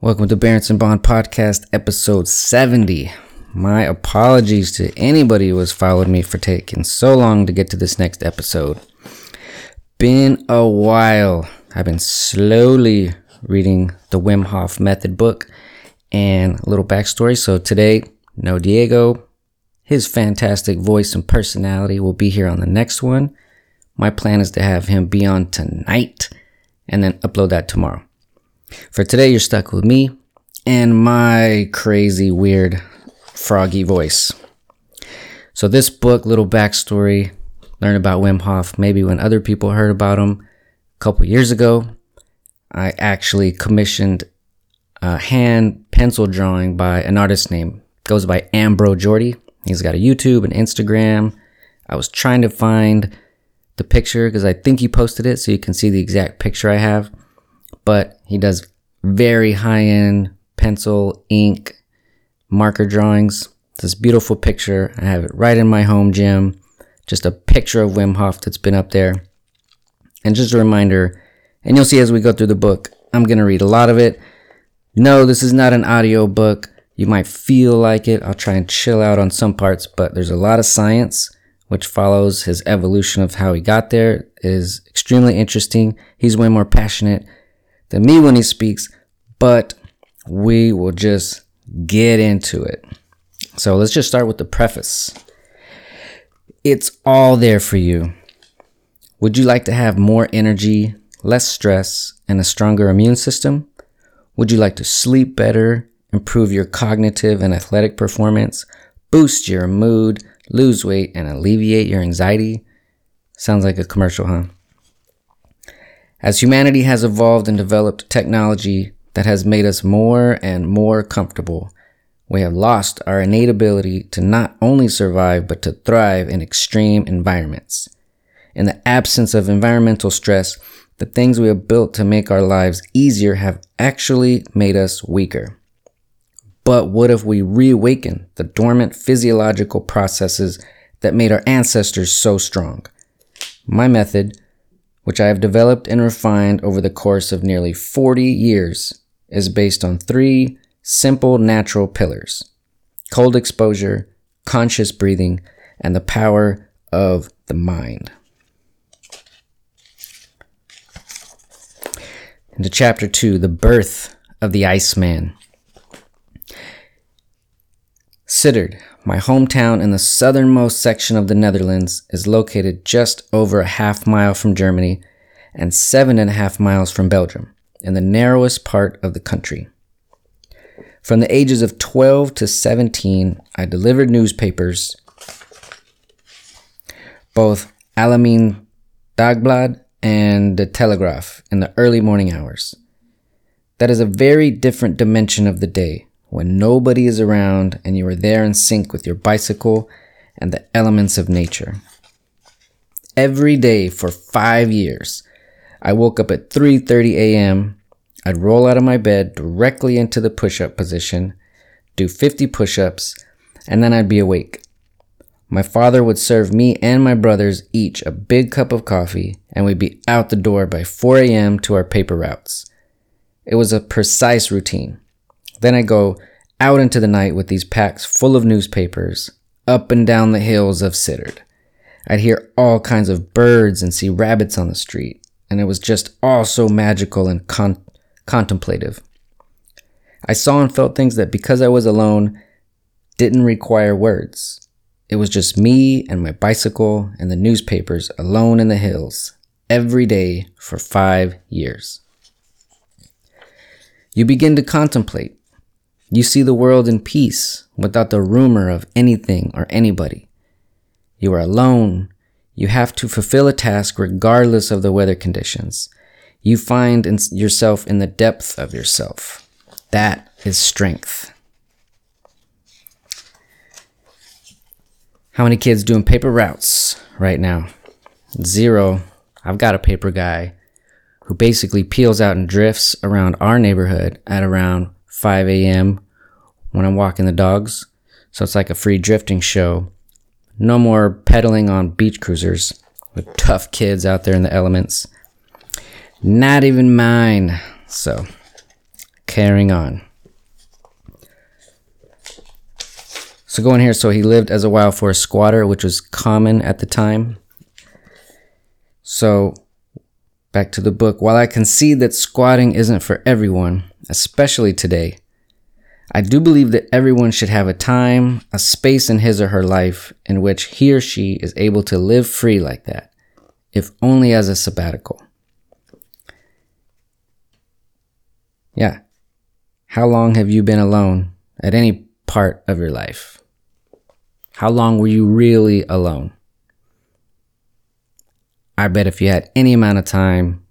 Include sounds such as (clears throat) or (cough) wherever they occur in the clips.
Welcome to Berenson Bond Podcast, episode 70. My apologies to anybody who has followed me for taking so long to get to this next episode. Been a while. I've been slowly reading the Wim Hof Method book and a little backstory. So today, no Diego. His fantastic voice and personality will be here on the next one. My plan is to have him be on tonight and then upload that tomorrow. For today, you're stuck with me and my crazy, weird, froggy voice. So, this book, little backstory, learn about Wim Hof, maybe when other people heard about him a couple years ago. I actually commissioned a hand pencil drawing by an artist named goes by Ambro Jordy. He's got a YouTube and Instagram. I was trying to find the picture because I think he posted it so you can see the exact picture I have but he does very high end pencil, ink, marker drawings. This beautiful picture. I have it right in my home gym. Just a picture of Wim Hof that's been up there. And just a reminder, and you'll see as we go through the book, I'm going to read a lot of it. No, this is not an audio book. You might feel like it. I'll try and chill out on some parts, but there's a lot of science which follows his evolution of how he got there. It is extremely interesting. He's way more passionate than me when he speaks, but we will just get into it. So let's just start with the preface. It's all there for you. Would you like to have more energy, less stress, and a stronger immune system? Would you like to sleep better, improve your cognitive and athletic performance, boost your mood, lose weight, and alleviate your anxiety? Sounds like a commercial, huh? As humanity has evolved and developed technology that has made us more and more comfortable, we have lost our innate ability to not only survive but to thrive in extreme environments. In the absence of environmental stress, the things we have built to make our lives easier have actually made us weaker. But what if we reawaken the dormant physiological processes that made our ancestors so strong? My method, which I have developed and refined over the course of nearly 40 years, is based on three simple natural pillars cold exposure, conscious breathing, and the power of the mind. Into chapter two, the birth of the Iceman. Sittard, my hometown in the southernmost section of the Netherlands, is located just over a half mile from Germany and seven and a half miles from Belgium, in the narrowest part of the country. From the ages of 12 to 17, I delivered newspapers, both Algemeen Dagblad and the Telegraph, in the early morning hours. That is a very different dimension of the day when nobody is around and you are there in sync with your bicycle and the elements of nature. Every day for five years, I woke up at 3:30 a.m. I'd roll out of my bed directly into the push-up position, do 50 push-ups, and then I'd be awake. My father would serve me and my brothers each a big cup of coffee, and we'd be out the door by 4 a.m. to our paper routes. It was a precise routine. Then I go out into the night with these packs full of newspapers, up and down the hills of Sittard. I'd hear all kinds of birds and see rabbits on the street, and it was just all so magical and con- contemplative. I saw and felt things that because I was alone didn't require words. It was just me and my bicycle and the newspapers alone in the hills every day for five years. You begin to contemplate you see the world in peace without the rumor of anything or anybody. You are alone. You have to fulfill a task regardless of the weather conditions. You find in yourself in the depth of yourself. That is strength. How many kids doing paper routes right now? Zero. I've got a paper guy who basically peels out and drifts around our neighborhood at around 5 a.m. when I'm walking the dogs. So it's like a free drifting show. No more pedaling on beach cruisers with tough kids out there in the elements. Not even mine. So carrying on. So going here, so he lived as a wild forest squatter, which was common at the time. So back to the book. While I concede that squatting isn't for everyone, especially today, I do believe that everyone should have a time, a space in his or her life in which he or she is able to live free like that, if only as a sabbatical. Yeah. How long have you been alone at any part of your life? How long were you really alone? I bet if you had any amount of time,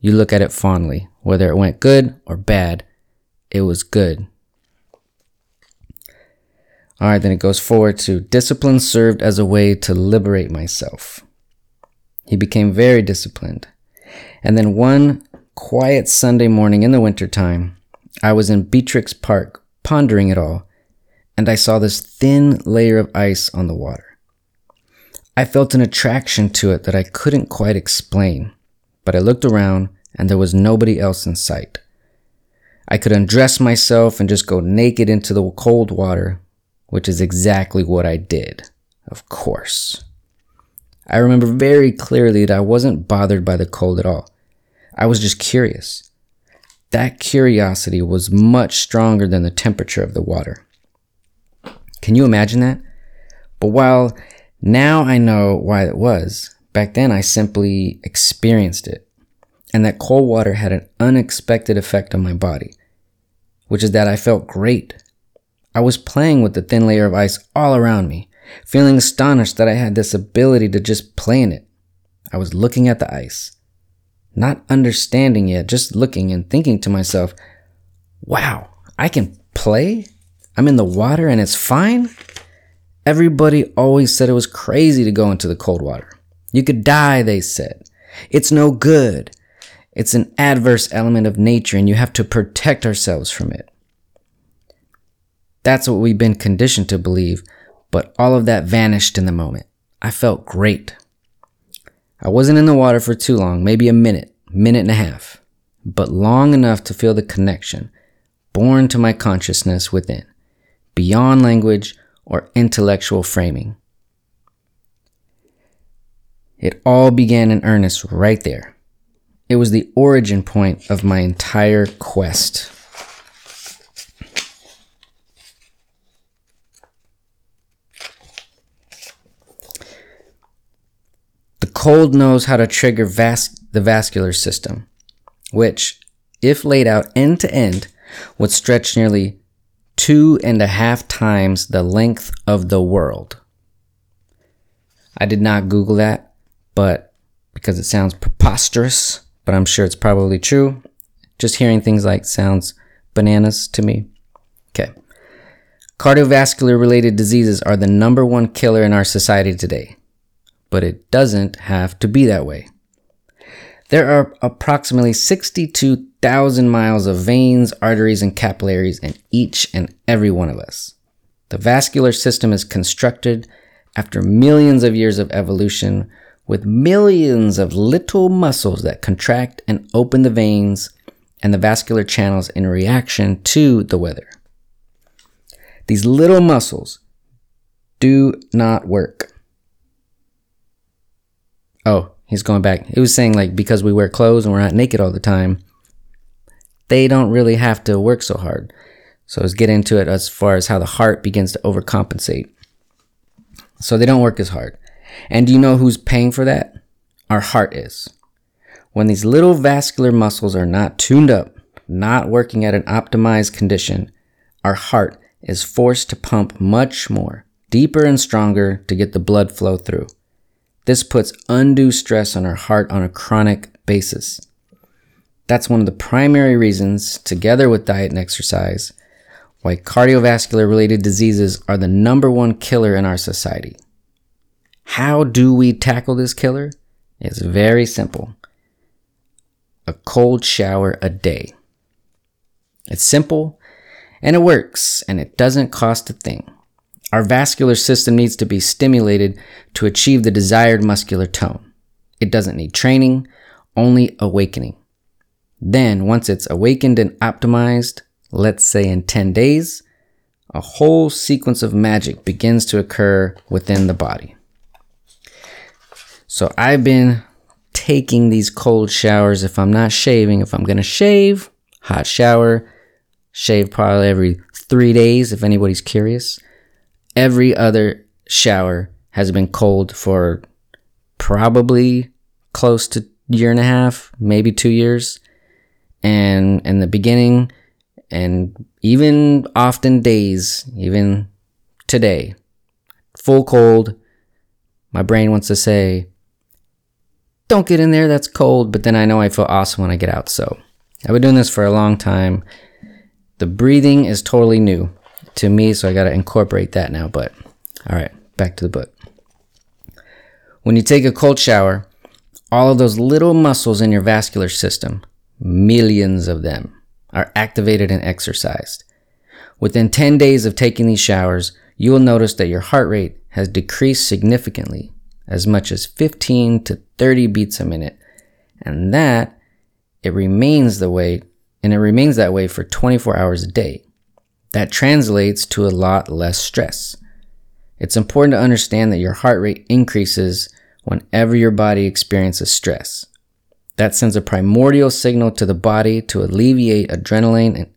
you look at it fondly. Whether it went good or bad, it was good. All right, then it goes forward to discipline served as a way to liberate myself. He became very disciplined. And then one quiet Sunday morning in the wintertime, I was in Beatrix Park pondering it all, and I saw this thin layer of ice on the water. I felt an attraction to it that I couldn't quite explain, but I looked around and there was nobody else in sight. I could undress myself and just go naked into the cold water which is exactly what I did, of course. I remember very clearly that I wasn't bothered by the cold at all. I was just curious. That curiosity was much stronger than the temperature of the water. Can you imagine that? But while now I know why it was, back then I simply experienced it. And that cold water had an unexpected effect on my body, which is that I felt great. I was playing with the thin layer of ice all around me, feeling astonished that I had this ability to just play in it. I was looking at the ice, not understanding yet, just looking and thinking to myself, wow, I can play? I'm in the water and it's fine? Everybody always said it was crazy to go into the cold water. You could die, they said. It's no good. It's an adverse element of nature and you have to protect ourselves from it. That's what we've been conditioned to believe, but all of that vanished in the moment. I felt great. I wasn't in the water for too long, maybe a minute, minute and a half, but long enough to feel the connection born to my consciousness within, beyond language or intellectual framing. It all began in earnest right there. It was the origin point of my entire quest. The cold knows how to trigger vas- the vascular system, which, if laid out end to end, would stretch nearly two and a half times the length of the world. I did not Google that, but because it sounds preposterous, but I'm sure it's probably true. Just hearing things like sounds bananas to me. Okay. Cardiovascular related diseases are the number one killer in our society today but it doesn't have to be that way. There are approximately 62,000 miles of veins, arteries, and capillaries in each and every one of us. The vascular system is constructed after millions of years of evolution with millions of little muscles that contract and open the veins and the vascular channels in reaction to the weather. These little muscles do not work. Oh, he's going back. He was saying like because we wear clothes and we're not naked all the time, they don't really have to work so hard. So let's get into it as far as how the heart begins to overcompensate. So they don't work as hard. And do you know who's paying for that? Our heart is. When these little vascular muscles are not tuned up, not working at an optimized condition, our heart is forced to pump much more, deeper and stronger to get the blood flow through. This puts undue stress on our heart on a chronic basis. That's one of the primary reasons, together with diet and exercise, why cardiovascular related diseases are the number one killer in our society. How do we tackle this killer? It's very simple. A cold shower a day. It's simple and it works and it doesn't cost a thing. Our vascular system needs to be stimulated to achieve the desired muscular tone. It doesn't need training, only awakening. Then, once it's awakened and optimized, let's say in 10 days, a whole sequence of magic begins to occur within the body. So I've been taking these cold showers if I'm not shaving. If I'm to shave, hot shower, shave probably every three days if anybody's curious. Every other shower has been cold for probably close to year and a half, maybe two years. And in the beginning, and even often days, even today, full cold, my brain wants to say, don't get in there, that's cold. But then I know I feel awesome when I get out. So I've been doing this for a long time. The breathing is totally new to me, so I got to incorporate that now. But all right, back to the book. When you take a cold shower, all of those little muscles in your vascular system, millions of them, are activated and exercised. Within 10 days of taking these showers, you will notice that your heart rate has decreased significantly, as much as 15 to 30 beats a minute, and that it remains the way and it remains that way for 24 hours a day. That translates to a lot less stress. It's important to understand that your heart rate increases whenever your body experiences stress. That sends a primordial signal to the body to alleviate adrenaline and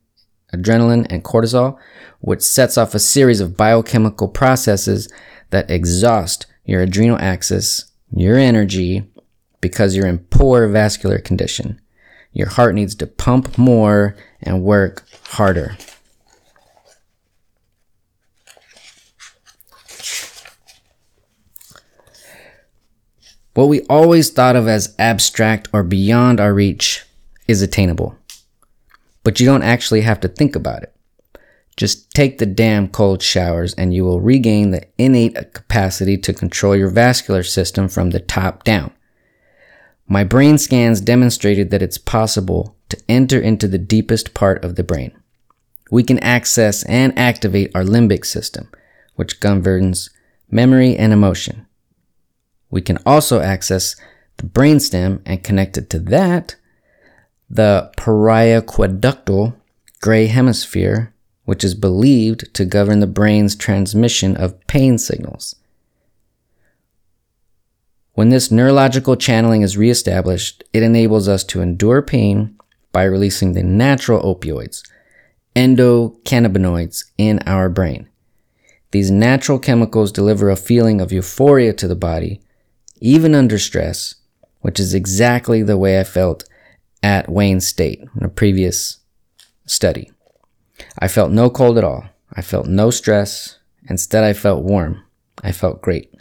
adrenaline and cortisol, which sets off a series of biochemical processes that exhaust your adrenal axis, your energy, because you're in poor vascular condition. Your heart needs to pump more and work harder. What we always thought of as abstract or beyond our reach is attainable. But you don't actually have to think about it. Just take the damn cold showers and you will regain the innate capacity to control your vascular system from the top down. My brain scans demonstrated that it's possible to enter into the deepest part of the brain. We can access and activate our limbic system, which governs memory and emotion. We can also access the brainstem and connected to that, the periaqueductal gray hemisphere, which is believed to govern the brain's transmission of pain signals. When this neurological channeling is reestablished, it enables us to endure pain by releasing the natural opioids, endocannabinoids, in our brain. These natural chemicals deliver a feeling of euphoria to the body even under stress, which is exactly the way I felt at Wayne State in a previous study. I felt no cold at all. I felt no stress. Instead, I felt warm. I felt great.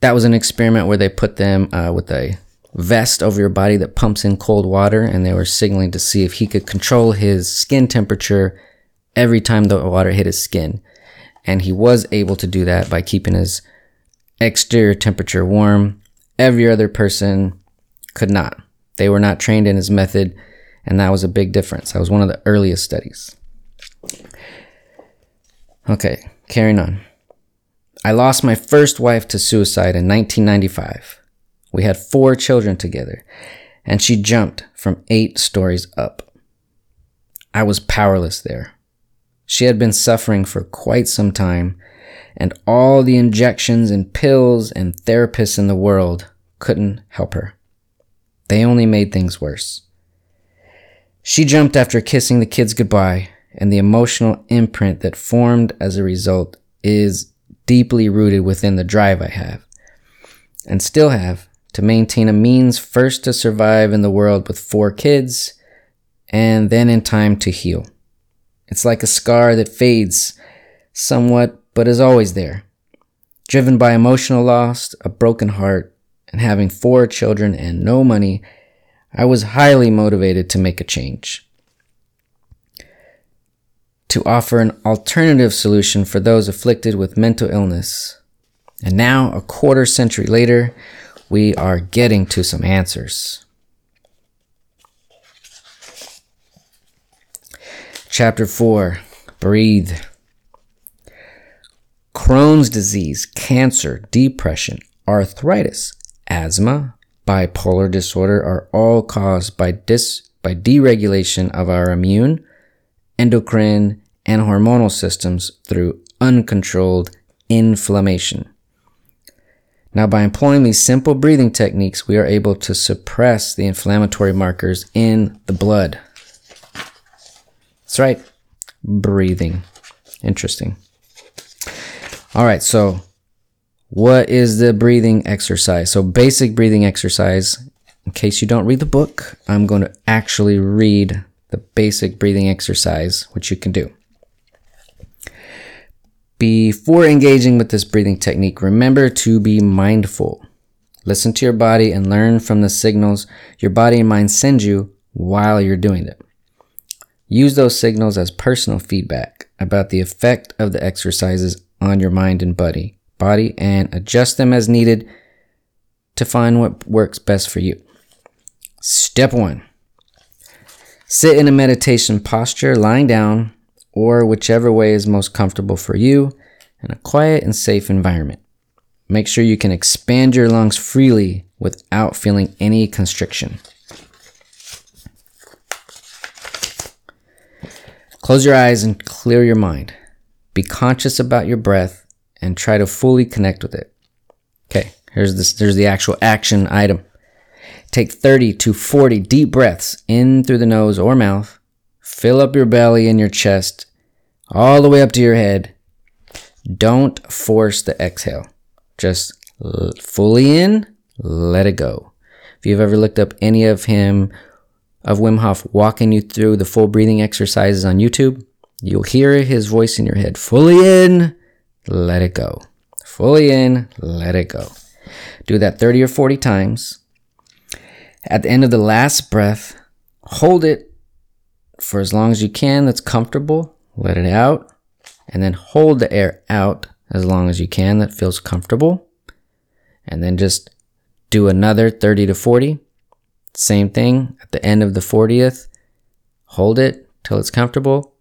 That was an experiment where they put them uh, with a vest over your body that pumps in cold water, and they were signaling to see if he could control his skin temperature every time the water hit his skin. And he was able to do that by keeping his exterior temperature warm. Every other person could not. They were not trained in his method, and that was a big difference. That was one of the earliest studies. Okay, carrying on. I lost my first wife to suicide in 1995. We had four children together, and she jumped from eight stories up. I was powerless there. She had been suffering for quite some time, and all the injections and pills and therapists in the world couldn't help her. They only made things worse. She jumped after kissing the kids goodbye, and the emotional imprint that formed as a result is deeply rooted within the drive I have, and still have, to maintain a means first to survive in the world with four kids, and then in time to heal. It's like a scar that fades somewhat but is always there. Driven by emotional loss, a broken heart, and having four children and no money, I was highly motivated to make a change. To offer an alternative solution for those afflicted with mental illness. And now, a quarter century later, we are getting to some answers. Chapter 4 Breathe. Crohn's disease, cancer, depression, arthritis, asthma, bipolar disorder are all caused by dis by deregulation of our immune, endocrine, and hormonal systems through uncontrolled inflammation. Now, by employing these simple breathing techniques, we are able to suppress the inflammatory markers in the blood. That's right, breathing. Interesting. All right, so what is the breathing exercise? So, basic breathing exercise. In case you don't read the book, I'm going to actually read the basic breathing exercise, which you can do. Before engaging with this breathing technique, remember to be mindful. Listen to your body and learn from the signals your body and mind send you while you're doing it. Use those signals as personal feedback about the effect of the exercises on your mind and body, body and adjust them as needed to find what works best for you. Step 1. Sit in a meditation posture lying down or whichever way is most comfortable for you in a quiet and safe environment. Make sure you can expand your lungs freely without feeling any constriction. Close your eyes and clear your mind. Be conscious about your breath and try to fully connect with it. Okay, here's this there's the actual action item. Take 30 to 40 deep breaths in through the nose or mouth Fill up your belly and your chest all the way up to your head. Don't force the exhale. Just fully in, let it go. If you've ever looked up any of him, of Wim Hof walking you through the full breathing exercises on YouTube, you'll hear his voice in your head. Fully in, let it go. Fully in, let it go. Do that 30 or 40 times. At the end of the last breath, hold it for as long as you can that's comfortable. Let it out. And then hold the air out as long as you can that feels comfortable. And then just do another 30 to 40. Same thing at the end of the 40th. Hold it till it's comfortable.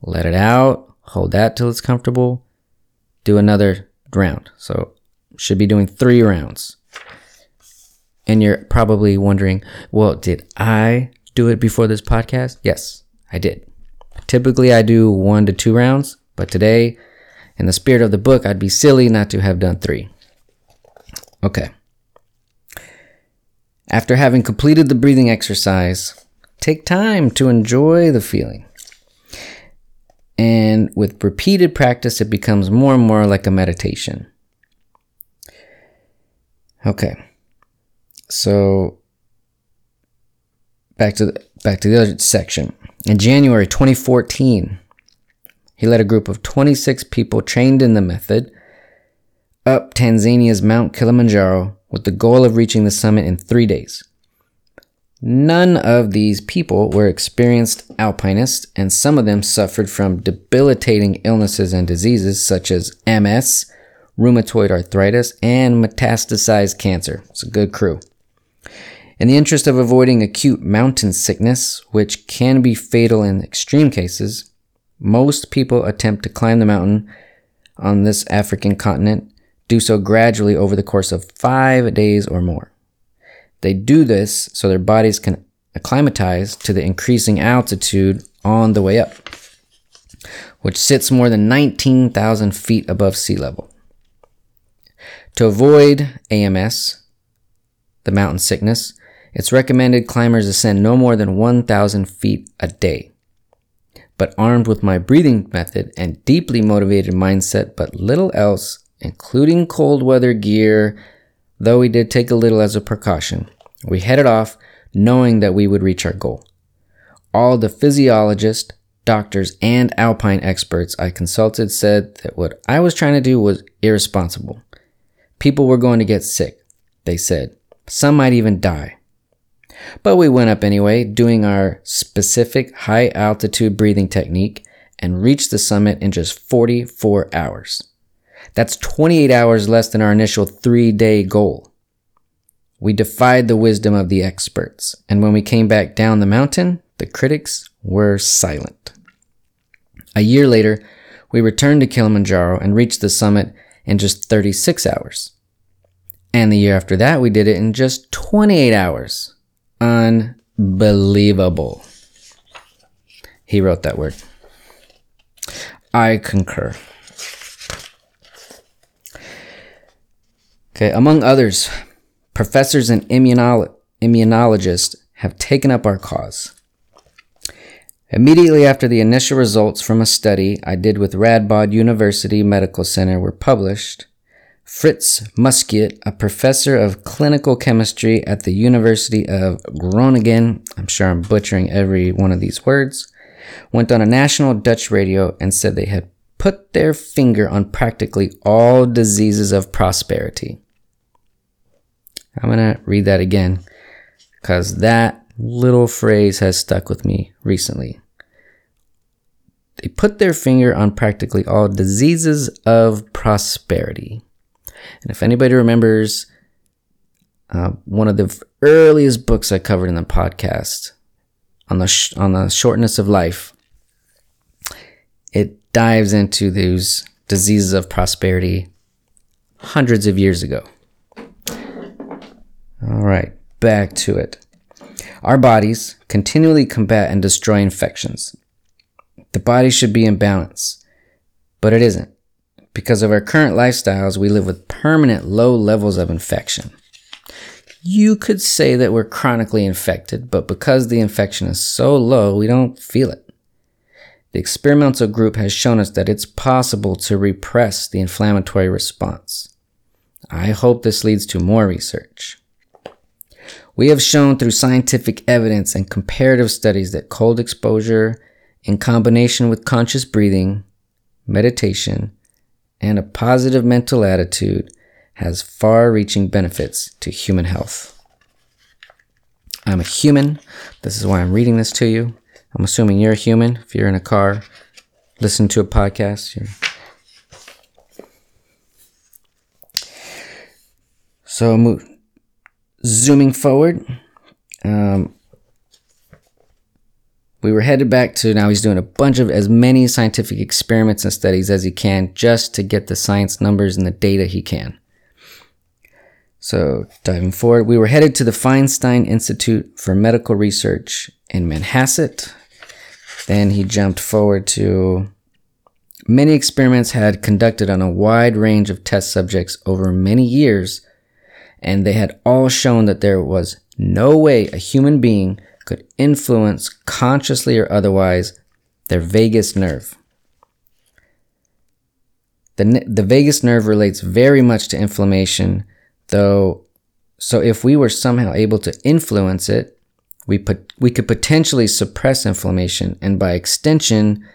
Let it out. Hold that till it's comfortable. Do another round. So should be doing three rounds. And you're probably wondering, well, did I do it before this podcast? Yes, I did. Typically, I do one to two rounds, but today, in the spirit of the book, I'd be silly not to have done three. Okay. After having completed the breathing exercise, take time to enjoy the feeling. And with repeated practice, it becomes more and more like a meditation. Okay. So back to the, back to the other section. In January 2014, he led a group of 26 people trained in the method up Tanzania's Mount Kilimanjaro with the goal of reaching the summit in three days. None of these people were experienced alpinists, and some of them suffered from debilitating illnesses and diseases such as MS, rheumatoid arthritis, and metastasized cancer. It's a good crew. In the interest of avoiding acute mountain sickness, which can be fatal in extreme cases, most people attempt to climb the mountain on this African continent do so gradually over the course of five days or more. They do this so their bodies can acclimatize to the increasing altitude on the way up, which sits more than 19,000 feet above sea level. To avoid AMS, the mountain sickness, it's recommended climbers ascend no more than 1,000 feet a day. But armed with my breathing method and deeply motivated mindset, but little else, including cold weather gear, though we did take a little as a precaution, we headed off knowing that we would reach our goal. All the physiologists, doctors, and alpine experts I consulted said that what I was trying to do was irresponsible. People were going to get sick, they said. Some might even die. But we went up anyway, doing our specific high altitude breathing technique and reached the summit in just 44 hours. That's 28 hours less than our initial three day goal. We defied the wisdom of the experts, and when we came back down the mountain, the critics were silent. A year later, we returned to Kilimanjaro and reached the summit in just 36 hours. And the year after that, we did it in just 28 hours. Unbelievable. He wrote that word. I concur. Okay, among others, professors and immunolo- immunologists have taken up our cause. Immediately after the initial results from a study I did with Radboud University Medical Center were published, Fritz Muskiet, a professor of clinical chemistry at the University of Groningen, I'm sure I'm butchering every one of these words, went on a national Dutch radio and said they had put their finger on practically all diseases of prosperity. I'm going to read that again because that little phrase has stuck with me recently. They put their finger on practically all diseases of prosperity. And if anybody remembers uh, one of the earliest books I covered in the podcast on the sh- on the shortness of life, it dives into those diseases of prosperity hundreds of years ago. All right, back to it. Our bodies continually combat and destroy infections. The body should be in balance, but it isn't. Because of our current lifestyles, we live with permanent low levels of infection. You could say that we're chronically infected, but because the infection is so low, we don't feel it. The experimental group has shown us that it's possible to repress the inflammatory response. I hope this leads to more research. We have shown through scientific evidence and comparative studies that cold exposure, in combination with conscious breathing, meditation, and a positive mental attitude has far reaching benefits to human health. I'm a human. This is why I'm reading this to you. I'm assuming you're a human. If you're in a car, listen to a podcast. You're... So, move, zooming forward, um, we were headed back to now he's doing a bunch of as many scientific experiments and studies as he can just to get the science numbers and the data he can. So, diving forward, we were headed to the Feinstein Institute for Medical Research in Manhasset. Then he jumped forward to many experiments had conducted on a wide range of test subjects over many years, and they had all shown that there was no way a human being could influence consciously or otherwise their vagus nerve. The, the vagus nerve relates very much to inflammation, though, so if we were somehow able to influence it, we, put, we could potentially suppress inflammation and by extension,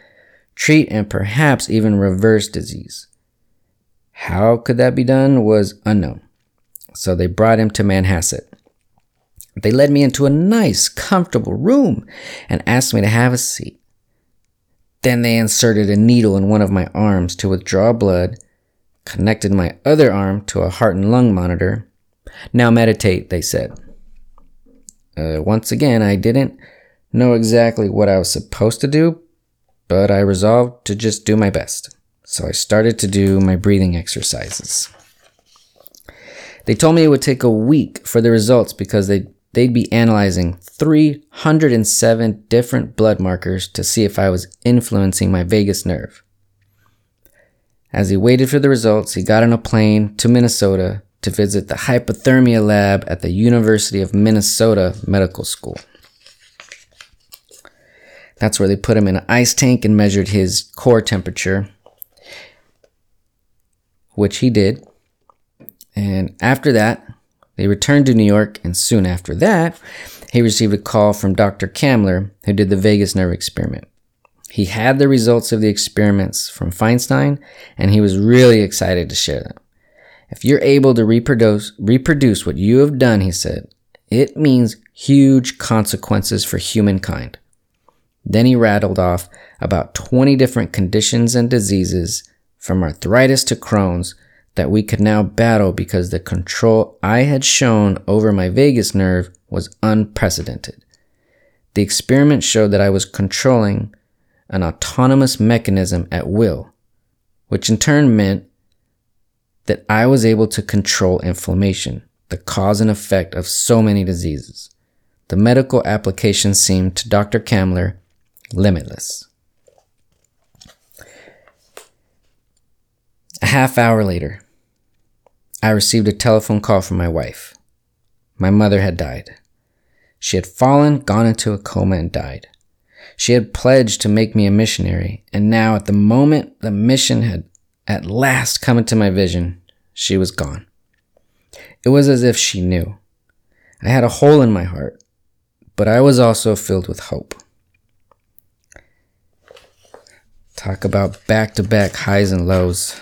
treat and perhaps even reverse disease. How could that be done was unknown. So they brought him to Manhasset. They led me into a nice, comfortable room and asked me to have a seat. Then they inserted a needle in one of my arms to withdraw blood, connected my other arm to a heart and lung monitor. Now meditate, they said. Uh, once again, I didn't know exactly what I was supposed to do, but I resolved to just do my best. So I started to do my breathing exercises. They told me it would take a week for the results because they they'd be analyzing 307 different blood markers to see if I was influencing my vagus nerve. As he waited for the results, he got on a plane to Minnesota to visit the hypothermia lab at the University of Minnesota Medical School. That's where they put him in an ice tank and measured his core temperature, which he did. And after that, they returned to New York, and soon after that, he received a call from Dr. Kamler, who did the vagus nerve experiment. He had the results of the experiments from Feinstein, and he was really excited to share them. If you're able to reproduce, reproduce what you have done, he said, it means huge consequences for humankind. Then he rattled off about 20 different conditions and diseases, from arthritis to Crohn's, that we could now battle because the control I had shown over my vagus nerve was unprecedented. The experiment showed that I was controlling an autonomous mechanism at will, which in turn meant that I was able to control inflammation, the cause and effect of so many diseases. The medical application seemed to Dr. Kamler limitless. A half hour later, I received a telephone call from my wife. My mother had died. She had fallen, gone into a coma, and died. She had pledged to make me a missionary, and now, at the moment the mission had at last come into my vision, she was gone. It was as if she knew. I had a hole in my heart, but I was also filled with hope. Talk about back to back highs and lows.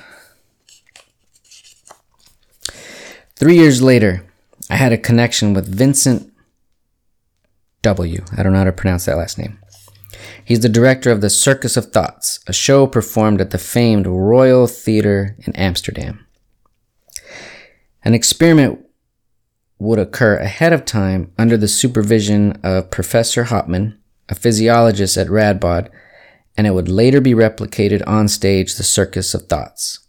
Three years later, I had a connection with Vincent W. I don't know how to pronounce that last name. He's the director of the Circus of Thoughts, a show performed at the famed Royal Theater in Amsterdam. An experiment would occur ahead of time under the supervision of Professor Hopman, a physiologist at Radboud, and it would later be replicated on stage the Circus of Thoughts.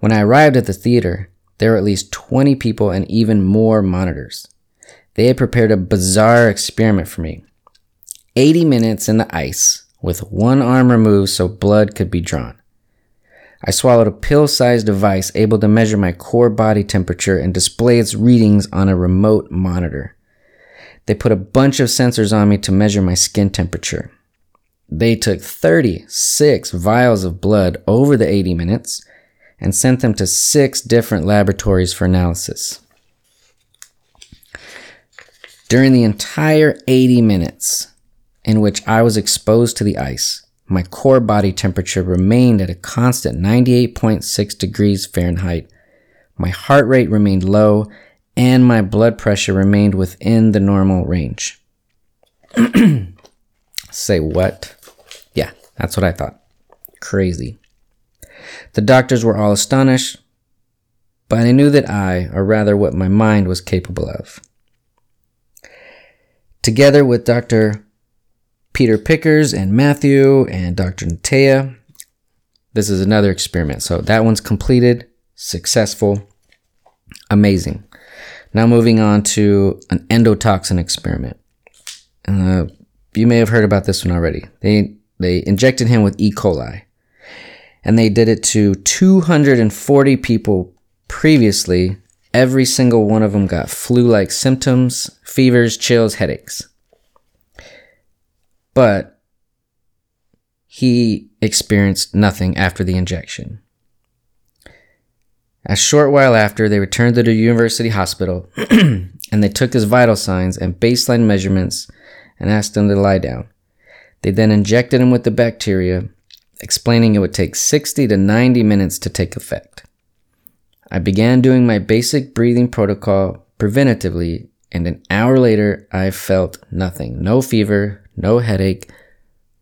When I arrived at the theater, there were at least 20 people and even more monitors. They had prepared a bizarre experiment for me 80 minutes in the ice with one arm removed so blood could be drawn. I swallowed a pill sized device able to measure my core body temperature and display its readings on a remote monitor. They put a bunch of sensors on me to measure my skin temperature. They took 36 vials of blood over the 80 minutes and sent them to six different laboratories for analysis. During the entire 80 minutes in which I was exposed to the ice, my core body temperature remained at a constant 98.6 degrees Fahrenheit. My heart rate remained low and my blood pressure remained within the normal range. (clears throat) Say what? Yeah, that's what I thought. Crazy. The doctors were all astonished, but I knew that I, or rather what my mind was capable of. Together with Dr. Peter Pickkers and Matthew and Dr. Netea, this is another experiment. So that one's completed, successful, amazing. Now moving on to an endotoxin experiment. Uh, you may have heard about this one already. They they injected him with E. coli and they did it to 240 people previously. Every single one of them got flu like symptoms, fevers, chills, headaches. But he experienced nothing after the injection. A short while after, they returned to the university hospital (clears throat) and they took his vital signs and baseline measurements and asked him to lie down. They then injected him with the bacteria explaining it would take 60 to 90 minutes to take effect. I began doing my basic breathing protocol preventatively, and an hour later, I felt nothing no fever, no headache,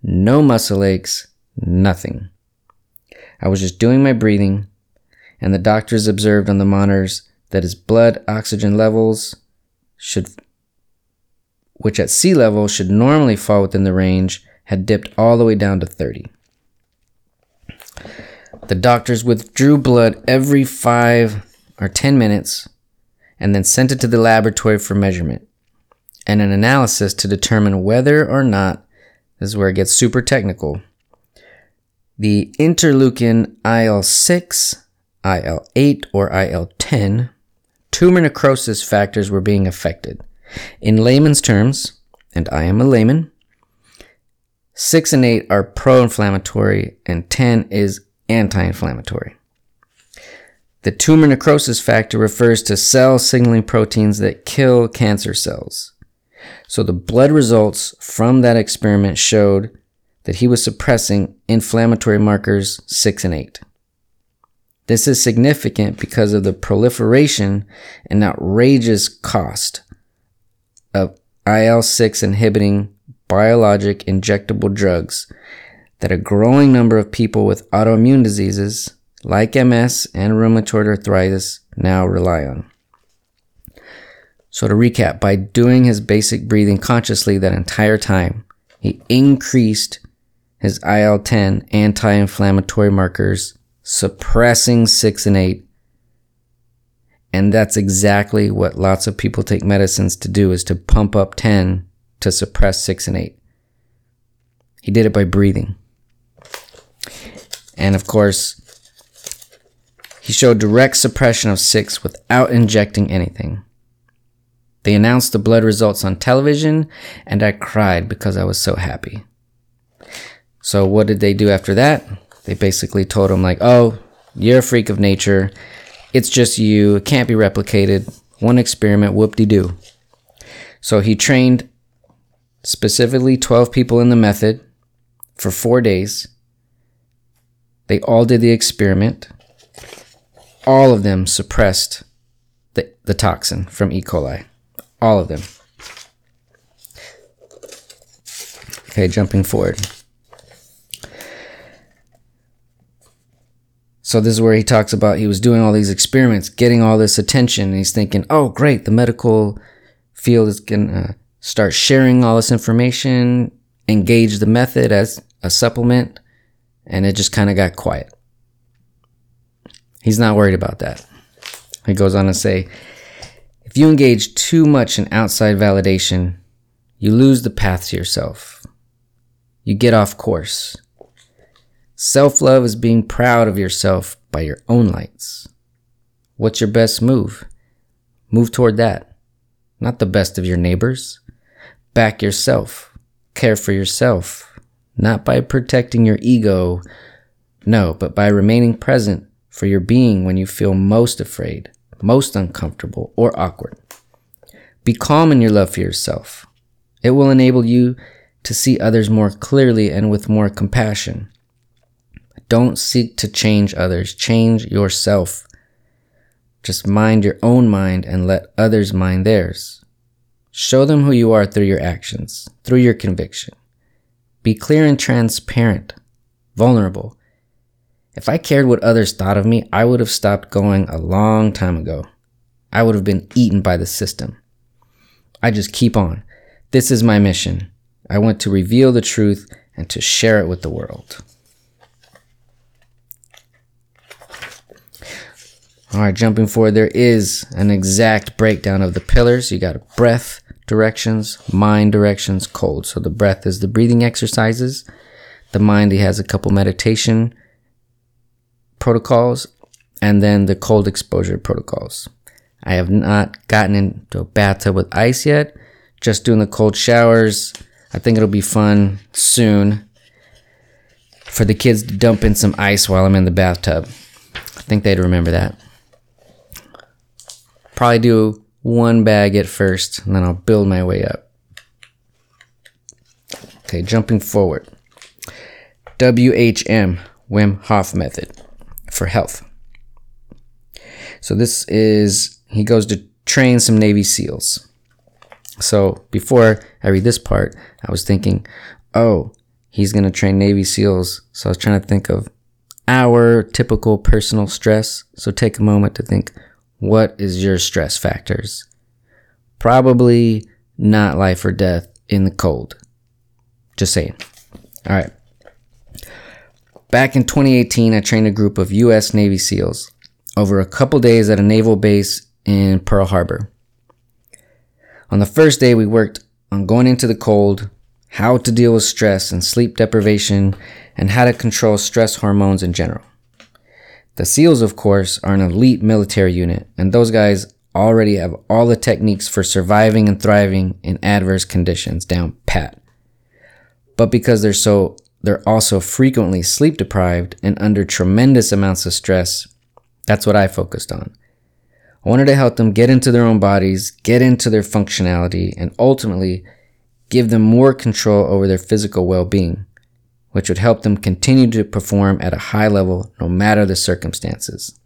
no muscle aches, nothing. I was just doing my breathing, and the doctors observed on the monitors that his blood oxygen levels should, which at sea level should normally fall within the range, had dipped all the way down to 30. The doctors withdrew blood every five or 10 minutes and then sent it to the laboratory for measurement and an analysis to determine whether or not, this is where it gets super technical, the interleukin IL 6, IL 8, or IL 10 tumor necrosis factors were being affected. In layman's terms, and I am a layman, 6 and 8 are pro inflammatory, and 10 is anti inflammatory. The tumor necrosis factor refers to cell signaling proteins that kill cancer cells. So the blood results from that experiment showed that he was suppressing inflammatory markers 6 and 8. This is significant because of the proliferation and outrageous cost of IL 6 inhibiting biologic injectable drugs that a growing number of people with autoimmune diseases like MS and rheumatoid arthritis now rely on. So, to recap, by doing his basic breathing consciously that entire time, he increased his IL 10 anti inflammatory markers suppressing six and eight. And that's exactly what lots of people take medicines to do is to pump up 10 to suppress six and eight. He did it by breathing. And of course, he showed direct suppression of six without injecting anything. They announced the blood results on television, and I cried because I was so happy. So, what did they do after that? They basically told him, like, oh, you're a freak of nature. It's just you. It can't be replicated. One experiment, whoop de doo. So, he trained specifically 12 people in the method for four days. They all did the experiment. All of them suppressed the, the toxin from E. coli. All of them. Okay, jumping forward. So this is where he talks about he was doing all these experiments, getting all this attention, and he's thinking, "Oh, great, the medical field is gonna uh, start sharing all this information, engage the method as a supplement, and it just kind of got quiet. He's not worried about that. He goes on to say if you engage too much in outside validation, you lose the path to yourself. You get off course. Self love is being proud of yourself by your own lights. What's your best move? Move toward that, not the best of your neighbors. Back yourself. Care for yourself. Not by protecting your ego, no, but by remaining present for your being when you feel most afraid, most uncomfortable, or awkward. Be calm in your love for yourself. It will enable you to see others more clearly and with more compassion. Don't seek to change others, change yourself. Just mind your own mind and let others mind theirs. Show them who you are through your actions, through your conviction. Be clear and transparent, vulnerable. If I cared what others thought of me, I would have stopped going a long time ago. I would have been eaten by the system. I just keep on. This is my mission. I want to reveal the truth and to share it with the world. All right, jumping forward, there is an exact breakdown of the pillars. You got a breath, directions, mind directions, cold. So the breath is the breathing exercises. The mind, he has a couple meditation protocols, and then the cold exposure protocols. I have not gotten into a bathtub with ice yet, just doing the cold showers. I think it'll be fun soon for the kids to dump in some ice while I'm in the bathtub. I think they'd remember that. Probably do one bag at first, and then I'll build my way up. Okay, jumping forward. WHM, Wim Hof method for health. So this is, he goes to train some Navy SEALs. So before I read this part, I was thinking, oh, he's going to train Navy SEALs. So I was trying to think of our typical personal stress. So take a moment to think, what is your stress factors? Probably not life or death in the cold. Just saying. All right. Back in 2018, I trained a group of U.S. Navy SEALs over a couple days at a naval base in Pearl Harbor. On the first day, we worked on going into the cold, how to deal with stress and sleep deprivation, and how to control stress hormones in general. The SEALs, of course, are an elite military unit, and those guys already have all the techniques for surviving and thriving in adverse conditions down pat. But because they're so they're also frequently sleep deprived and under tremendous amounts of stress, that's what I focused on. I wanted to help them get into their own bodies, get into their functionality, and ultimately give them more control over their physical well being which would help them continue to perform at a high level no matter the circumstances.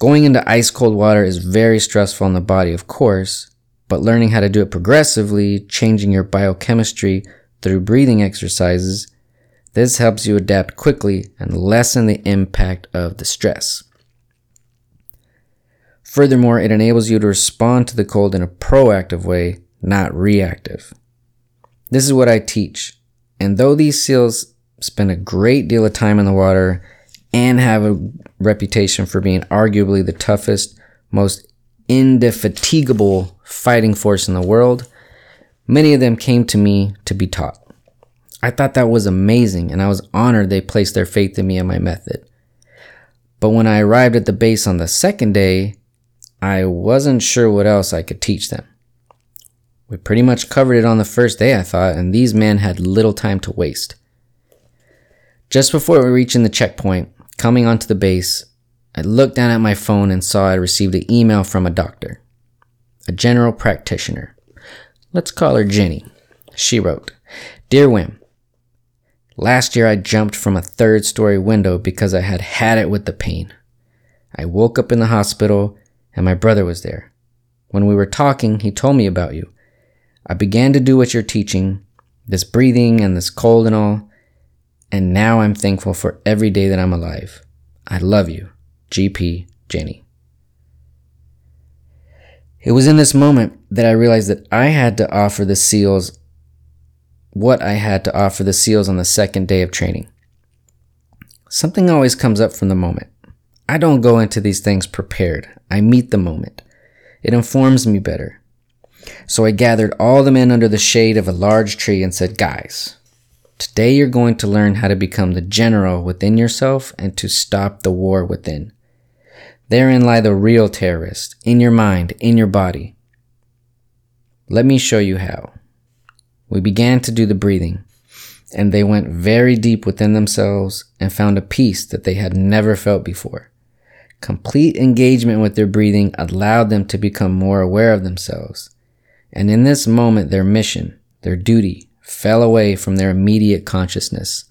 Going into ice cold water is very stressful on the body, of course, but learning how to do it progressively, changing your biochemistry through breathing exercises, this helps you adapt quickly and lessen the impact of the stress. Furthermore, it enables you to respond to the cold in a proactive way, not reactive. This is what I teach and though these seals spend a great deal of time in the water and have a reputation for being arguably the toughest, most indefatigable fighting force in the world, many of them came to me to be taught. I thought that was amazing, and I was honored they placed their faith in me and my method. But when I arrived at the base on the second day, I wasn't sure what else I could teach them. We pretty much covered it on the first day, I thought, and these men had little time to waste. Just before we reached the checkpoint, coming onto the base, I looked down at my phone and saw I received an email from a doctor, a general practitioner. Let's call her Jenny. She wrote, Dear Wim, last year I jumped from a third story window because I had had it with the pain. I woke up in the hospital and my brother was there. When we were talking, he told me about you. I began to do what you're teaching, this breathing and this cold and all, and now I'm thankful for every day that I'm alive. I love you. GP Jenny. It was in this moment that I realized that I had to offer the SEALs what I had to offer the SEALs on the second day of training. Something always comes up from the moment. I don't go into these things prepared. I meet the moment. It informs me better. So I gathered all the men under the shade of a large tree and said, Guys, today you're going to learn how to become the general within yourself and to stop the war within. Therein lie the real terrorists, in your mind, in your body. Let me show you how. We began to do the breathing, and they went very deep within themselves and found a peace that they had never felt before. Complete engagement with their breathing allowed them to become more aware of themselves. And in this moment, their mission, their duty, fell away from their immediate consciousness.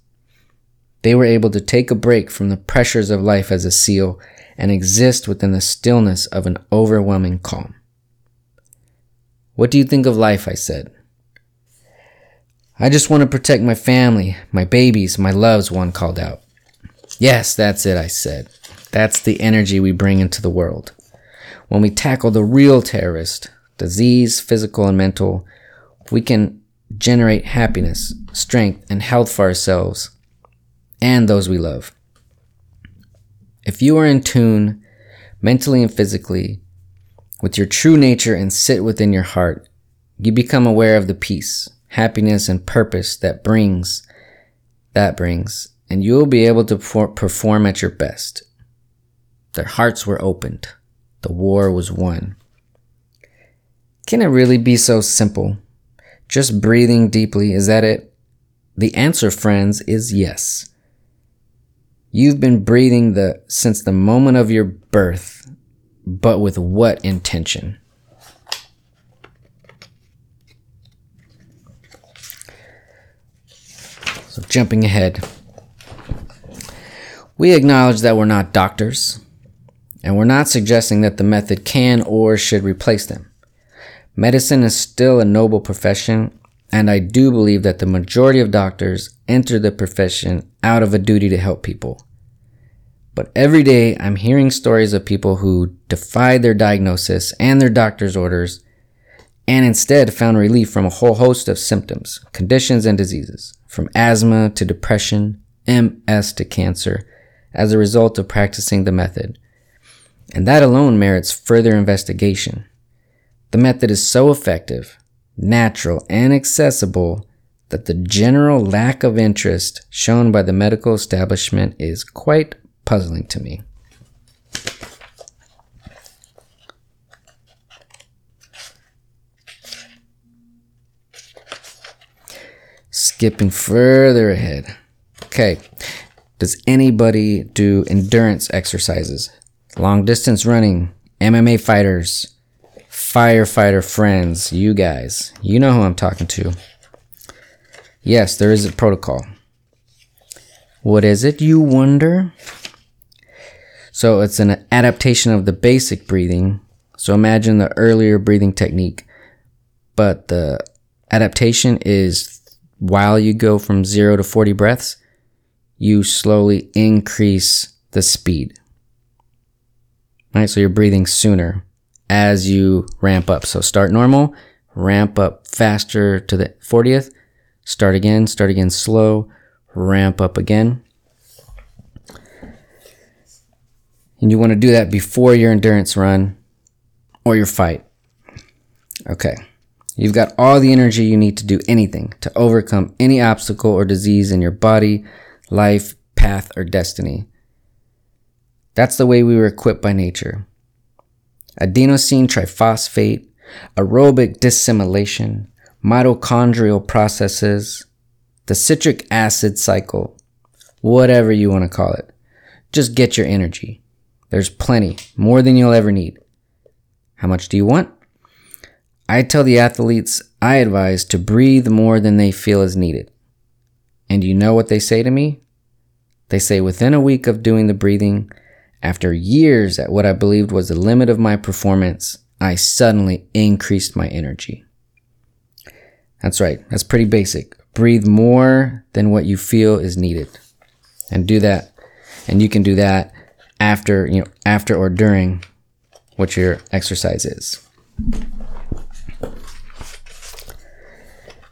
They were able to take a break from the pressures of life as a SEAL and exist within the stillness of an overwhelming calm. What do you think of life? I said. I just want to protect my family, my babies, my loves, one called out. Yes, that's it, I said. That's the energy we bring into the world. When we tackle the real terrorist, disease, physical and mental, we can generate happiness, strength, and health for ourselves and those we love. If you are in tune mentally and physically with your true nature and sit within your heart, you become aware of the peace, happiness, and purpose that brings, that brings, and you will be able to perform at your best. Their hearts were opened. The war was won. Can it really be so simple? Just breathing deeply, is that it? The answer, friends, is yes. You've been breathing the since the moment of your birth, but with what intention? So jumping ahead. We acknowledge that we're not doctors, and we're not suggesting that the method can or should replace them. Medicine is still a noble profession, and I do believe that the majority of doctors enter the profession out of a duty to help people. But every day I'm hearing stories of people who defied their diagnosis and their doctor's orders and instead found relief from a whole host of symptoms, conditions, and diseases, from asthma to depression, MS to cancer, as a result of practicing the method. And that alone merits further investigation. The method is so effective, natural, and accessible that the general lack of interest shown by the medical establishment is quite puzzling to me. Skipping further ahead. Okay. Does anybody do endurance exercises? Long distance running, MMA fighters, firefighter friends, you guys. You know who I'm talking to. Yes, there is a protocol. What is it, you wonder? So it's an adaptation of the basic breathing. So imagine the earlier breathing technique, but the adaptation is while you go from zero to 40 breaths, you slowly increase the speed. Right? So you're breathing sooner as you ramp up. So start normal, ramp up faster to the 40th, start again, start again slow, ramp up again. And you want to do that before your endurance run or your fight. Okay. You've got all the energy you need to do anything to overcome any obstacle or disease in your body, life, path, or destiny. That's the way we were equipped by nature. Adenosine triphosphate, aerobic dissimilation, mitochondrial processes, the citric acid cycle, whatever you want to call it. Just get your energy. There's plenty, more than you'll ever need. How much do you want? I tell the athletes I advise to breathe more than they feel is needed. And you know what they say to me? They say within a week of doing the breathing, after years at what I believed was the limit of my performance, I suddenly increased my energy. That's right. That's pretty basic. Breathe more than what you feel is needed. And do that. And you can do that after, you know, after or during what your exercise is.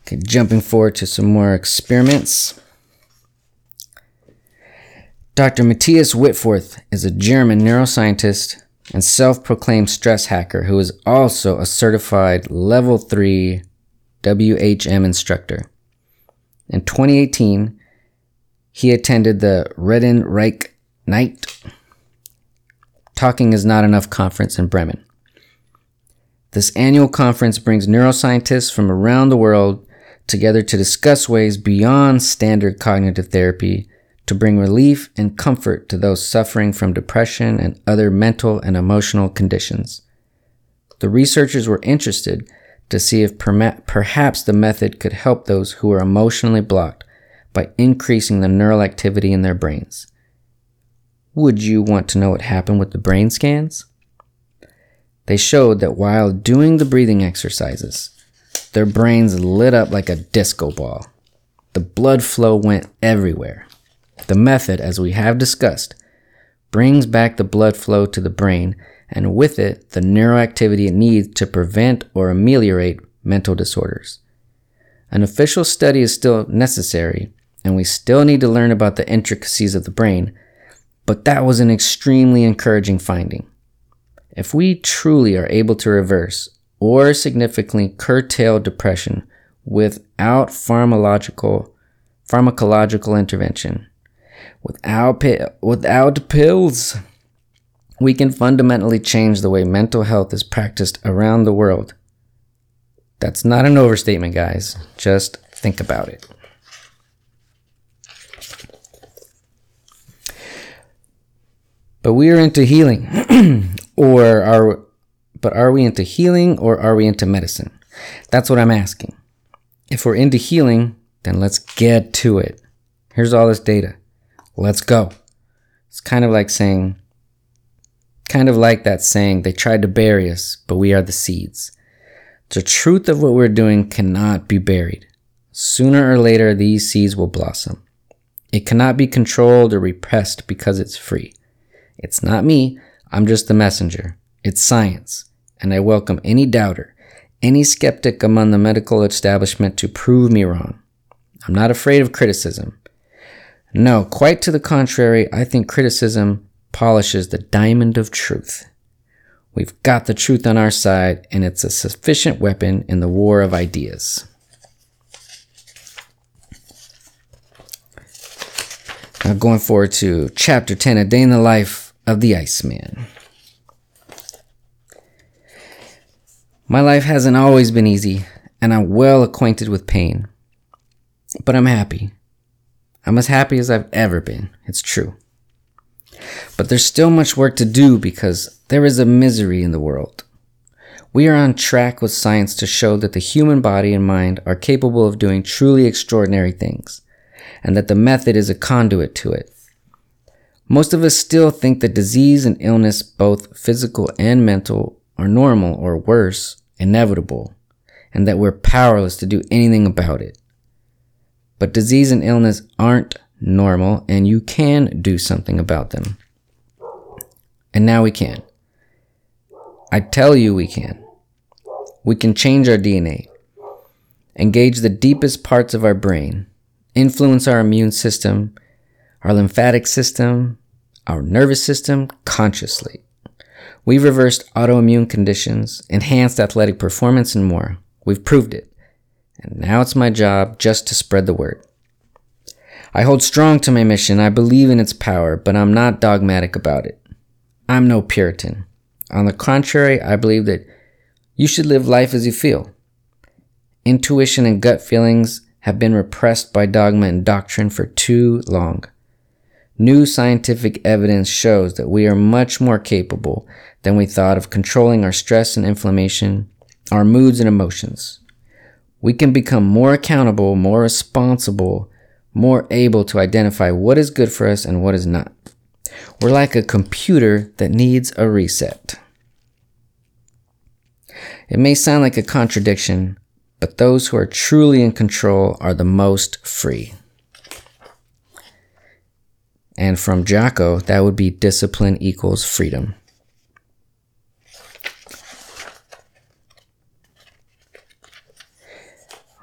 Okay, jumping forward to some more experiments. Dr. Matthias Wittfoth is a German neuroscientist and self proclaimed stress hacker who is also a certified level 3 WHM instructor. In 2018, he attended the Reden reicht nicht Talking is Not Enough conference in Bremen. This annual conference brings neuroscientists from around the world together to discuss ways beyond standard cognitive therapy to bring relief and comfort to those suffering from depression and other mental and emotional conditions. The researchers were interested to see if perhaps the method could help those who are emotionally blocked by increasing the neural activity in their brains. Would you want to know what happened with the brain scans? They showed that while doing the breathing exercises, their brains lit up like a disco ball. The blood flow went everywhere. The method, as we have discussed, brings back the blood flow to the brain and with it the neuroactivity it needs to prevent or ameliorate mental disorders. An official study is still necessary, and we still need to learn about the intricacies of the brain, but that was an extremely encouraging finding. If we truly are able to reverse or significantly curtail depression without pharmacological pharmacological intervention. Without without pills, we can fundamentally change the way mental health is practiced around the world. That's not an overstatement, guys. Just think about it. But we are into healing, (clears throat) or are but are we into healing or are we into medicine? That's what I'm asking. If we're into healing, then let's get to it. Here's all this data. Let's go. It's kind of like saying, kind of like that saying, they tried to bury us, but we are the seeds. The truth of what we're doing cannot be buried. Sooner or later, these seeds will blossom. It cannot be controlled or repressed because it's free. It's not me, I'm just the messenger. It's science and I welcome any doubter, any skeptic among the medical establishment to prove me wrong. I'm not afraid of criticism. No, quite to the contrary, I think criticism polishes the diamond of truth. We've got the truth on our side, and it's a sufficient weapon in the war of ideas. Now, going forward to chapter 10 A Day in the Life of the Iceman. My life hasn't always been easy, and I'm well acquainted with pain. But I'm happy. I'm as happy as I've ever been. It's true. But there's still much work to do because there is a misery in the world. We are on track with science to show that the human body and mind are capable of doing truly extraordinary things, and that the method is a conduit to it. Most of us still think that disease and illness, both physical and mental, are normal or worse, inevitable, and that we're powerless to do anything about it. But disease and illness aren't normal, and you can do something about them. And now we can. I tell you we can. We can change our DNA, engage the deepest parts of our brain, influence our immune system, our lymphatic system, our nervous system consciously. We've reversed autoimmune conditions, enhanced athletic performance, and more. We've proved it. And now it's my job just to spread the word. I hold strong to my mission. I believe in its power, but I'm not dogmatic about it. I'm no Puritan. On the contrary, I believe that you should live life as you feel. Intuition and gut feelings have been repressed by dogma and doctrine for too long. New scientific evidence shows that we are much more capable than we thought of controlling our stress and inflammation, our moods and emotions. We can become more accountable, more responsible, more able to identify what is good for us and what is not. We're like a computer that needs a reset. It may sound like a contradiction, but those who are truly in control are the most free. And from Jocko, that would be discipline equals freedom.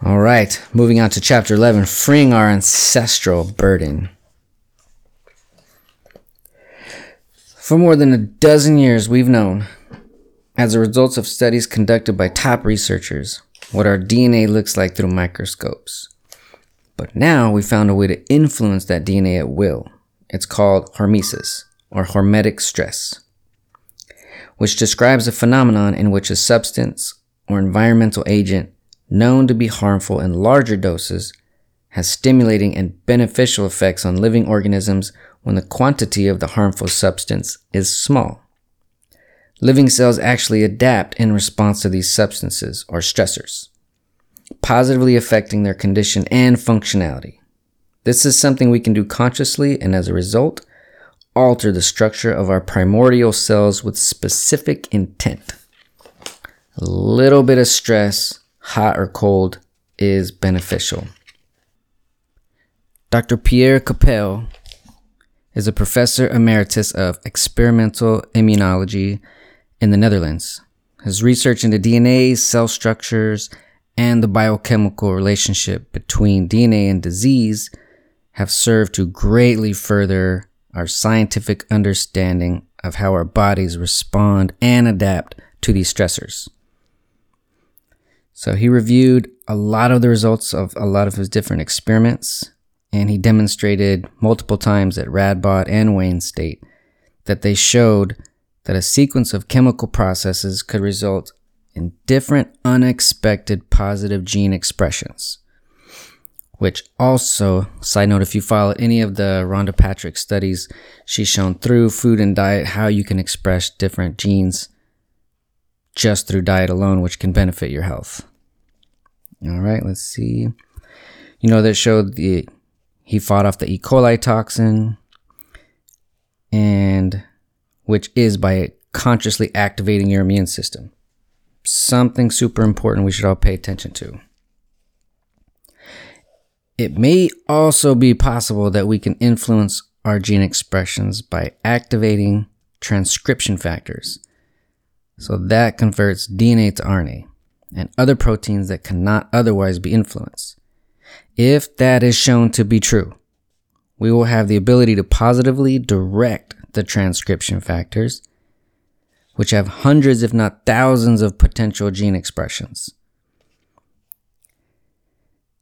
All right, moving on to chapter 11 freeing our ancestral burden. For more than a dozen years, we've known, as a result of studies conducted by top researchers, what our DNA looks like through microscopes. But now we found a way to influence that DNA at will. It's called hormesis, or hormetic stress, which describes a phenomenon in which a substance or environmental agent known to be harmful in larger doses, has stimulating and beneficial effects on living organisms when the quantity of the harmful substance is small. Living cells actually adapt in response to these substances or stressors, positively affecting their condition and functionality. This is something we can do consciously and as a result, alter the structure of our primordial cells with specific intent. A little bit of stress hot or cold, is beneficial. Dr. Pierre Capel is a professor emeritus of experimental immunology in the Netherlands. His research into DNA, cell structures, and the biochemical relationship between DNA and disease have served to greatly further our scientific understanding of how our bodies respond and adapt to these stressors. So he reviewed a lot of the results of a lot of his different experiments, and he demonstrated multiple times at Radboud and Wayne State that they showed that a sequence of chemical processes could result in different unexpected positive gene expressions. Which also, side note, if you follow any of the Rhonda Patrick studies, she's shown through food and diet how you can express different genes just through diet alone, which can benefit your health. All right, let's see. You know, that showed the he fought off the E. coli toxin, and which is by consciously activating your immune system. Something super important we should all pay attention to. It may also be possible that we can influence our gene expressions by activating transcription factors so that converts DNA to RNA and other proteins that cannot otherwise be influenced. If that is shown to be true, we will have the ability to positively direct the transcription factors, which have hundreds, if not thousands, of potential gene expressions.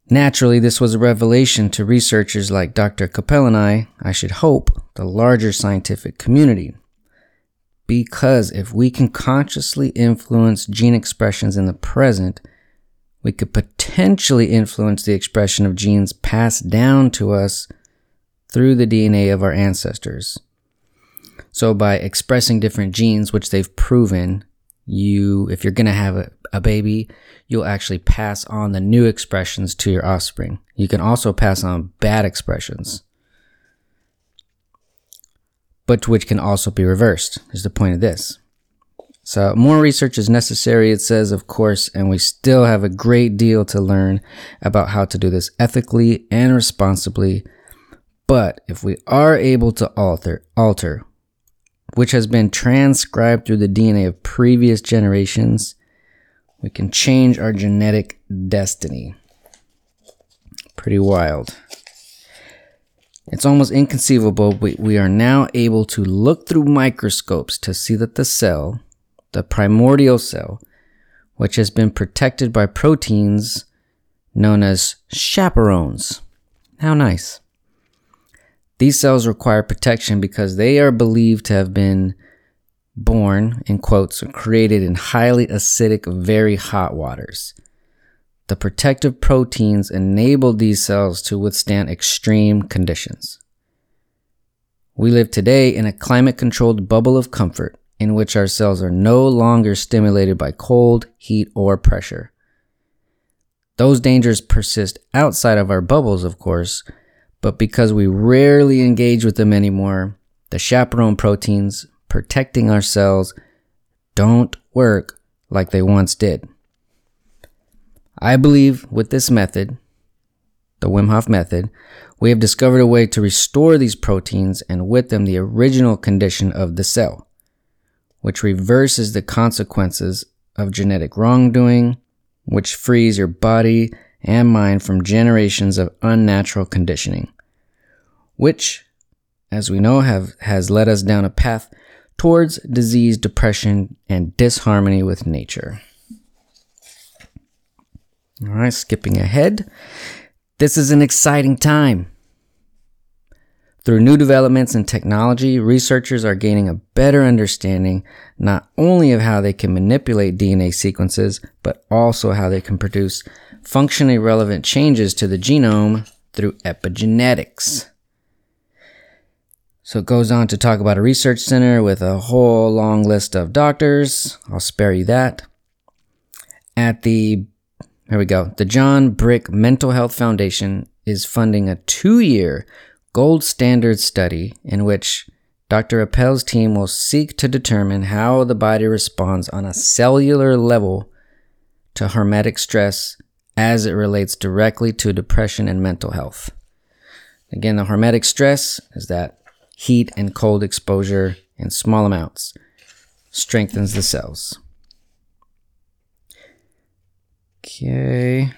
Naturally, this was a revelation to researchers like Dr. Capel and I, I should hope, the larger scientific community. Because if we can consciously influence gene expressions in the present, we could potentially influence the expression of genes passed down to us through the DNA of our ancestors. So by expressing different genes, which they've proven, you, if you're going to have a, a baby, you'll actually pass on the new expressions to your offspring. You can also pass on bad expressions but which can also be reversed, is the point of this. So, more research is necessary, it says, of course, and we still have a great deal to learn about how to do this ethically and responsibly. But if we are able to alter, alter, which has been transcribed through the DNA of previous generations, we can change our genetic destiny. Pretty wild. It's almost inconceivable, but we are now able to look through microscopes to see that the cell, the primordial cell, which has been protected by proteins known as chaperones. How nice. These cells require protection because they are believed to have been born, in quotes, created in highly acidic, very hot waters. The protective proteins enable these cells to withstand extreme conditions. We live today in a climate controlled bubble of comfort in which our cells are no longer stimulated by cold, heat, or pressure. Those dangers persist outside of our bubbles, of course, but because we rarely engage with them anymore, the chaperone proteins protecting our cells don't work like they once did. I believe with this method, the Wim Hof method, we have discovered a way to restore these proteins and with them the original condition of the cell, which reverses the consequences of genetic wrongdoing, which frees your body and mind from generations of unnatural conditioning, which, as we know, have, has led us down a path towards disease, depression, and disharmony with nature. All right, skipping ahead. This is an exciting time. Through new developments in technology, researchers are gaining a better understanding not only of how they can manipulate DNA sequences, but also how they can produce functionally relevant changes to the genome through epigenetics. So it goes on to talk about a research center with a whole long list of doctors. I'll spare you that. At the, here we go. The John Brick Mental Health Foundation is funding a two year gold standard study in which Dr. Appel's team will seek to determine how the body responds on a cellular level to hormetic stress as it relates directly to depression and mental health. Again, the hormetic stress is that heat and cold exposure in small amounts strengthens the cells. Okay.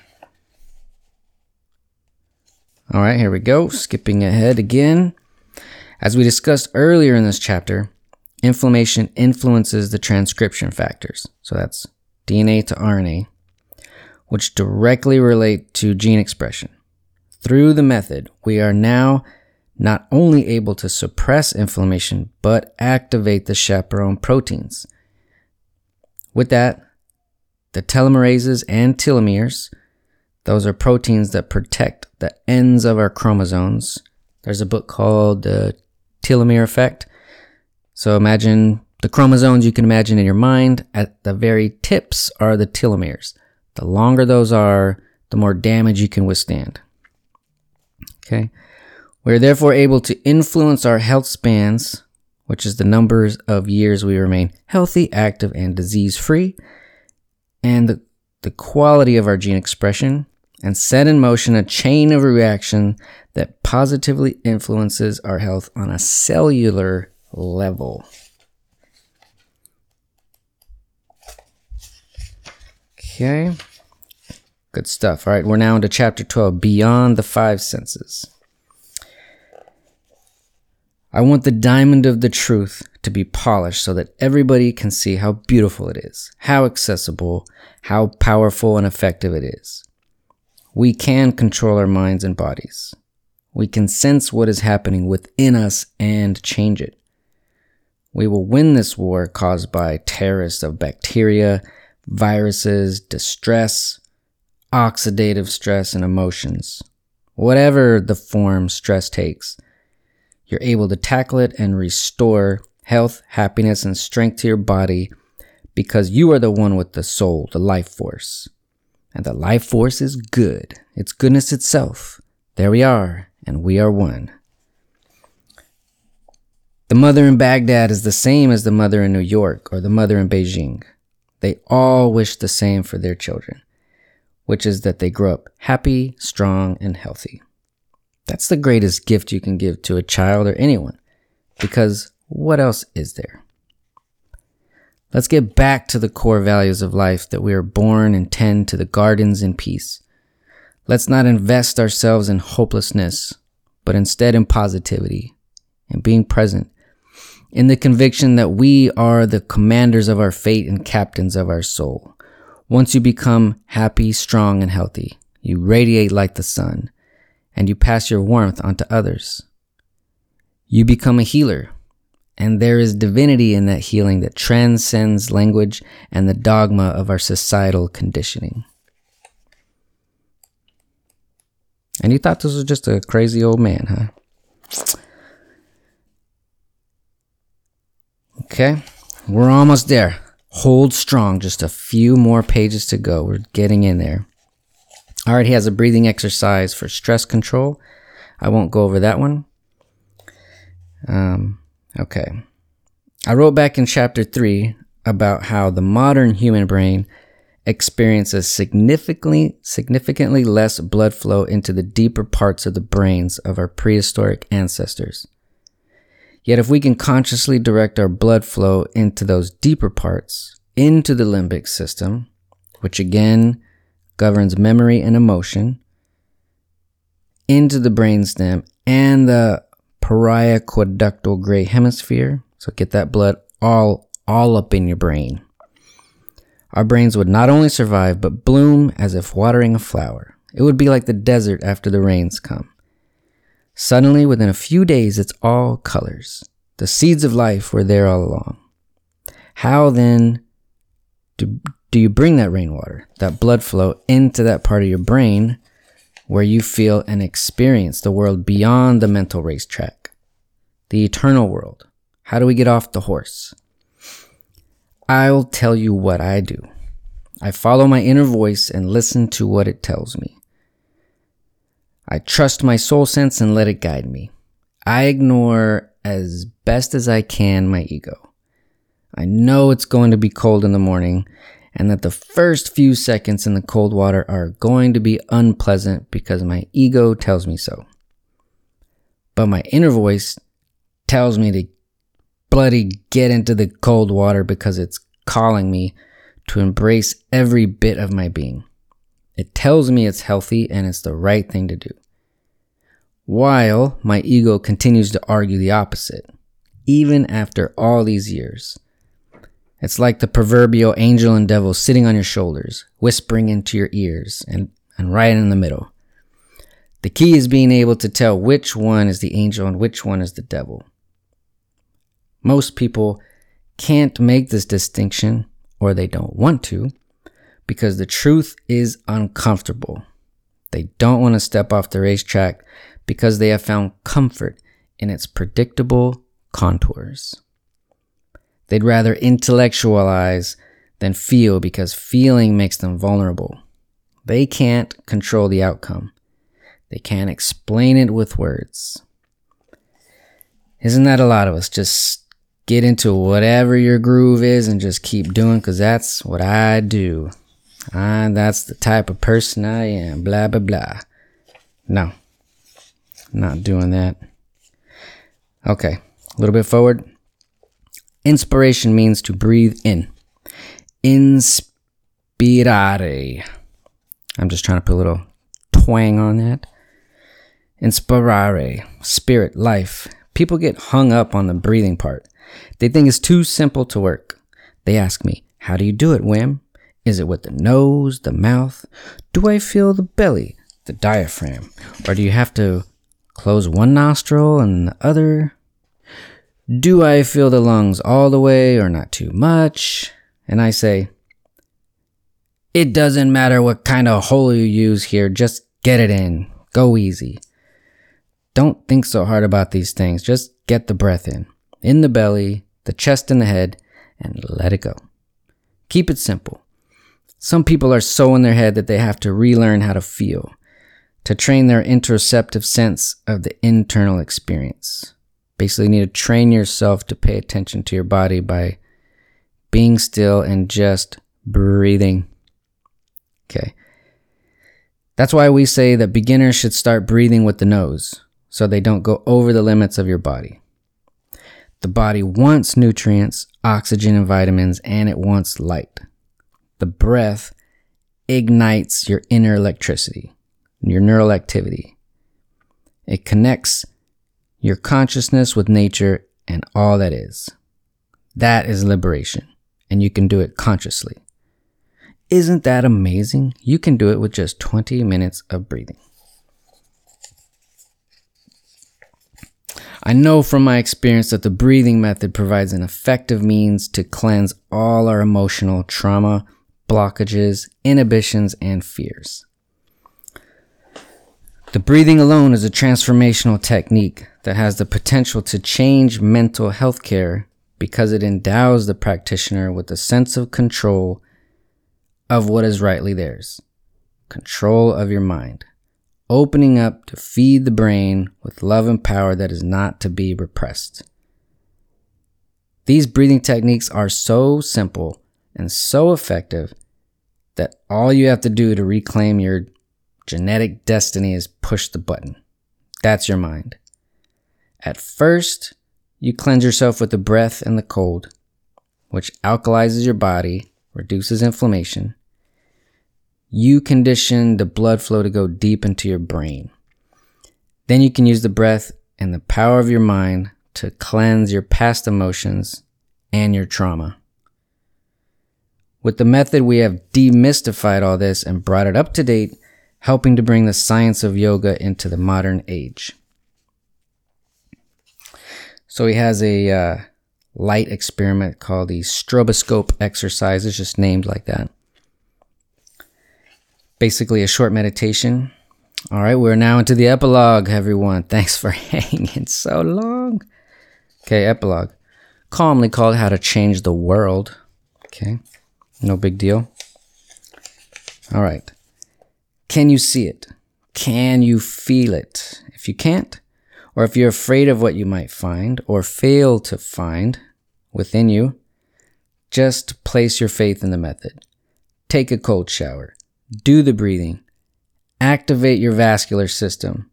All right, here we go. Skipping ahead again. As we discussed earlier in this chapter, inflammation influences the transcription factors. So that's DNA to RNA, which directly relate to gene expression. Through the method, we are now not only able to suppress inflammation, but activate the chaperone proteins. With that, the telomerases and telomeres, those are proteins that protect the ends of our chromosomes. There's a book called The Telomere Effect. So imagine the chromosomes you can imagine in your mind. At the very tips are the telomeres. The longer those are, the more damage you can withstand. Okay. We are therefore able to influence our health spans, which is the numbers of years we remain healthy, active, and disease free, and the, the quality of our gene expression, and set in motion a chain of reaction that positively influences our health on a cellular level. Okay. Good stuff. All right, we're now into chapter 12 Beyond the Five Senses. I want the diamond of the truth to be polished so that everybody can see how beautiful it is, how accessible, how powerful and effective it is. We can control our minds and bodies. We can sense what is happening within us and change it. We will win this war caused by terrorists of bacteria, viruses, distress, oxidative stress, and emotions. Whatever the form stress takes, you're able to tackle it and restore health, happiness, and strength to your body because you are the one with the soul, the life force. And the life force is good. It's goodness itself. There we are, and we are one. The mother in Baghdad is the same as the mother in New York or the mother in Beijing. They all wish the same for their children, which is that they grow up happy, strong, and healthy. That's the greatest gift you can give to a child or anyone. Because what else is there? Let's get back to the core values of life that we are born and tend to the gardens in peace. Let's not invest ourselves in hopelessness, but instead in positivity and being present in the conviction that we are the commanders of our fate and captains of our soul. Once you become happy, strong, and healthy, you radiate like the sun and you pass your warmth on to others. You become a healer, and there is divinity in that healing that transcends language and the dogma of our societal conditioning. And you thought this was just a crazy old man, huh? Okay, we're almost there. Hold strong, just a few more pages to go. We're getting in there. All right, he has a breathing exercise for stress control. I won't go over that one. Um, okay. I wrote back in chapter three about how the modern human brain experiences significantly significantly less blood flow into the deeper parts of the brains of our prehistoric ancestors. Yet if we can consciously direct our blood flow into those deeper parts, into the limbic system, which again governs memory and emotion into the brainstem and the periaqueductal gray hemisphere. So get that blood all all up in your brain. Our brains would not only survive but bloom as if watering a flower. It would be like the desert after the rains come. Suddenly, within a few days, it's all colors. The seeds of life were there all along. How then do, do you bring that rainwater, that blood flow into that part of your brain where you feel and experience the world beyond the mental racetrack, the eternal world? How do we get off the horse? I'll tell you what I do. I follow my inner voice and listen to what it tells me. I trust my soul sense and let it guide me. I ignore as best as I can my ego. I know it's going to be cold in the morning and that the first few seconds in the cold water are going to be unpleasant because my ego tells me so. But my inner voice tells me to bloody get into the cold water because it's calling me to embrace every bit of my being. It tells me it's healthy and it's the right thing to do. While my ego continues to argue the opposite, even after all these years. It's like the proverbial angel and devil sitting on your shoulders, whispering into your ears, and, and right in the middle. The key is being able to tell which one is the angel and which one is the devil. Most people can't make this distinction, or they don't want to, because the truth is uncomfortable. They don't want to step off the racetrack because they have found comfort in its predictable contours. They'd rather intellectualize than feel because feeling makes them vulnerable. They can't control the outcome. They can't explain it with words. Isn't that a lot of us? Just get into whatever your groove is and just keep doing because that's what I do. I, that's the type of person I am. Blah, blah, blah. No, not doing that. Okay, a little bit forward. Inspiration means to breathe in. Inspirare. I'm just trying to put a little twang on that. Inspirare. Spirit, life. People get hung up on the breathing part. They think it's too simple to work. They ask me, How do you do it, Wim? Is it with the nose, the mouth? Do I feel the belly, the diaphragm? Or do you have to close one nostril and the other? Do I feel the lungs all the way or not too much? And I say, It doesn't matter what kind of hole you use here, just get it in. Go easy. Don't think so hard about these things, just get the breath in, in the belly, the chest, and the head, and let it go. Keep it simple. Some people are so in their head that they have to relearn how to feel, to train their interoceptive sense of the internal experience. Basically, you need to train yourself to pay attention to your body by being still and just breathing. Okay. That's why we say that beginners should start breathing with the nose so they don't go over the limits of your body. The body wants nutrients, oxygen, and vitamins, and it wants light. The breath ignites your inner electricity, your neural activity. It connects your consciousness with nature and all that is. That is liberation, and you can do it consciously. Isn't that amazing? You can do it with just 20 minutes of breathing. I know from my experience that the breathing method provides an effective means to cleanse all our emotional trauma, blockages, inhibitions, and fears. The breathing alone is a transformational technique that has the potential to change mental health care because it endows the practitioner with a sense of control of what is rightly theirs control of your mind, opening up to feed the brain with love and power that is not to be repressed. These breathing techniques are so simple and so effective that all you have to do to reclaim your genetic destiny is push the button. That's your mind. At first, you cleanse yourself with the breath and the cold, which alkalizes your body, reduces inflammation, you condition the blood flow to go deep into your brain. Then you can use the breath and the power of your mind to cleanse your past emotions and your trauma. With the method, we have demystified all this and brought it up to date, helping to bring the science of yoga into the modern age. So he has a uh, light experiment called the stroboscope exercise. It's just named like that basically a short meditation. All right, we're now into the epilogue, everyone. (laughs) Thanks for hanging so long. Okay, epilogue. Calmly called How to Change the World. Okay, no big deal. All right. Can you see it? Can you feel it? If you can't, or if you're afraid of what you might find or fail to find within you, just place your faith in the method. Take a cold shower do the breathing, activate your vascular system,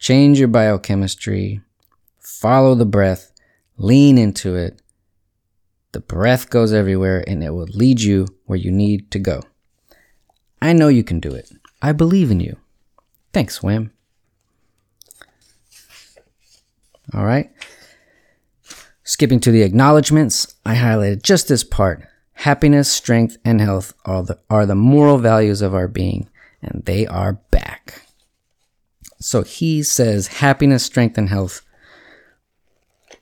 change your biochemistry, follow the breath, lean into it. The breath goes everywhere and it will lead you where you need to go. I know you can do it. I believe in you. Thanks, Wim. All right. Skipping to the acknowledgments, I highlighted just this part Happiness, strength, and health are the, are the moral values of our being, and they are back. So he says happiness, strength, and health.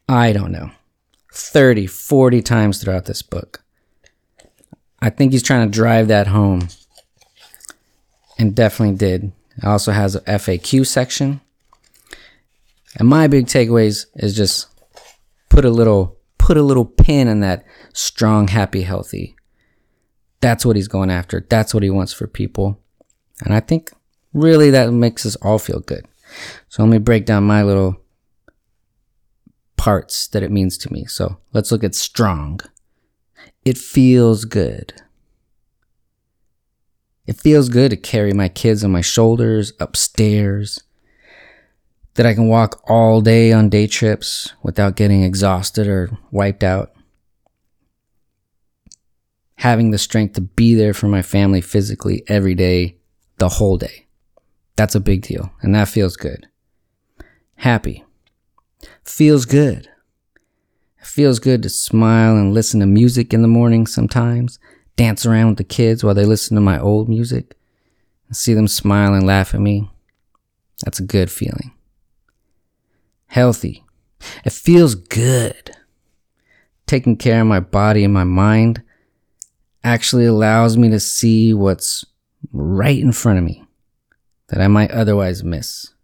I don't know. 30, 40 times throughout this book. I think he's trying to drive that home. And definitely did. It also has a FAQ section. And my big takeaways is just put a little put a little pin in that strong, happy, healthy. That's what he's going after. That's what he wants for people. And I think really that makes us all feel good. So let me break down my little parts that it means to me. So let's look at strong. It feels good. It feels good to carry my kids on my shoulders upstairs that I can walk all day on day trips without getting exhausted or wiped out. Having the strength to be there for my family physically every day, the whole day. That's a big deal, and that feels good. Happy. Feels good. It feels good to smile and listen to music in the morning sometimes, dance around with the kids while they listen to my old music, and see them smile and laugh at me. That's a good feeling healthy. It feels good. Taking care of my body and my mind actually allows me to see what's right in front of me that I might otherwise miss.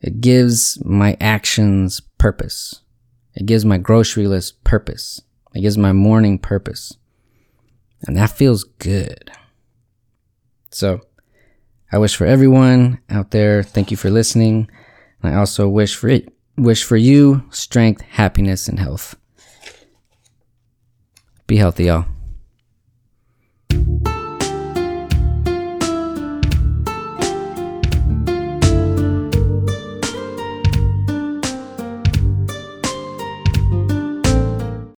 It gives my actions purpose. It gives my grocery list purpose. It gives my morning purpose. And that feels good. So, I wish for everyone out there, thank you for listening. I also wish for it, wish for you strength, happiness, and health. Be healthy, y'all.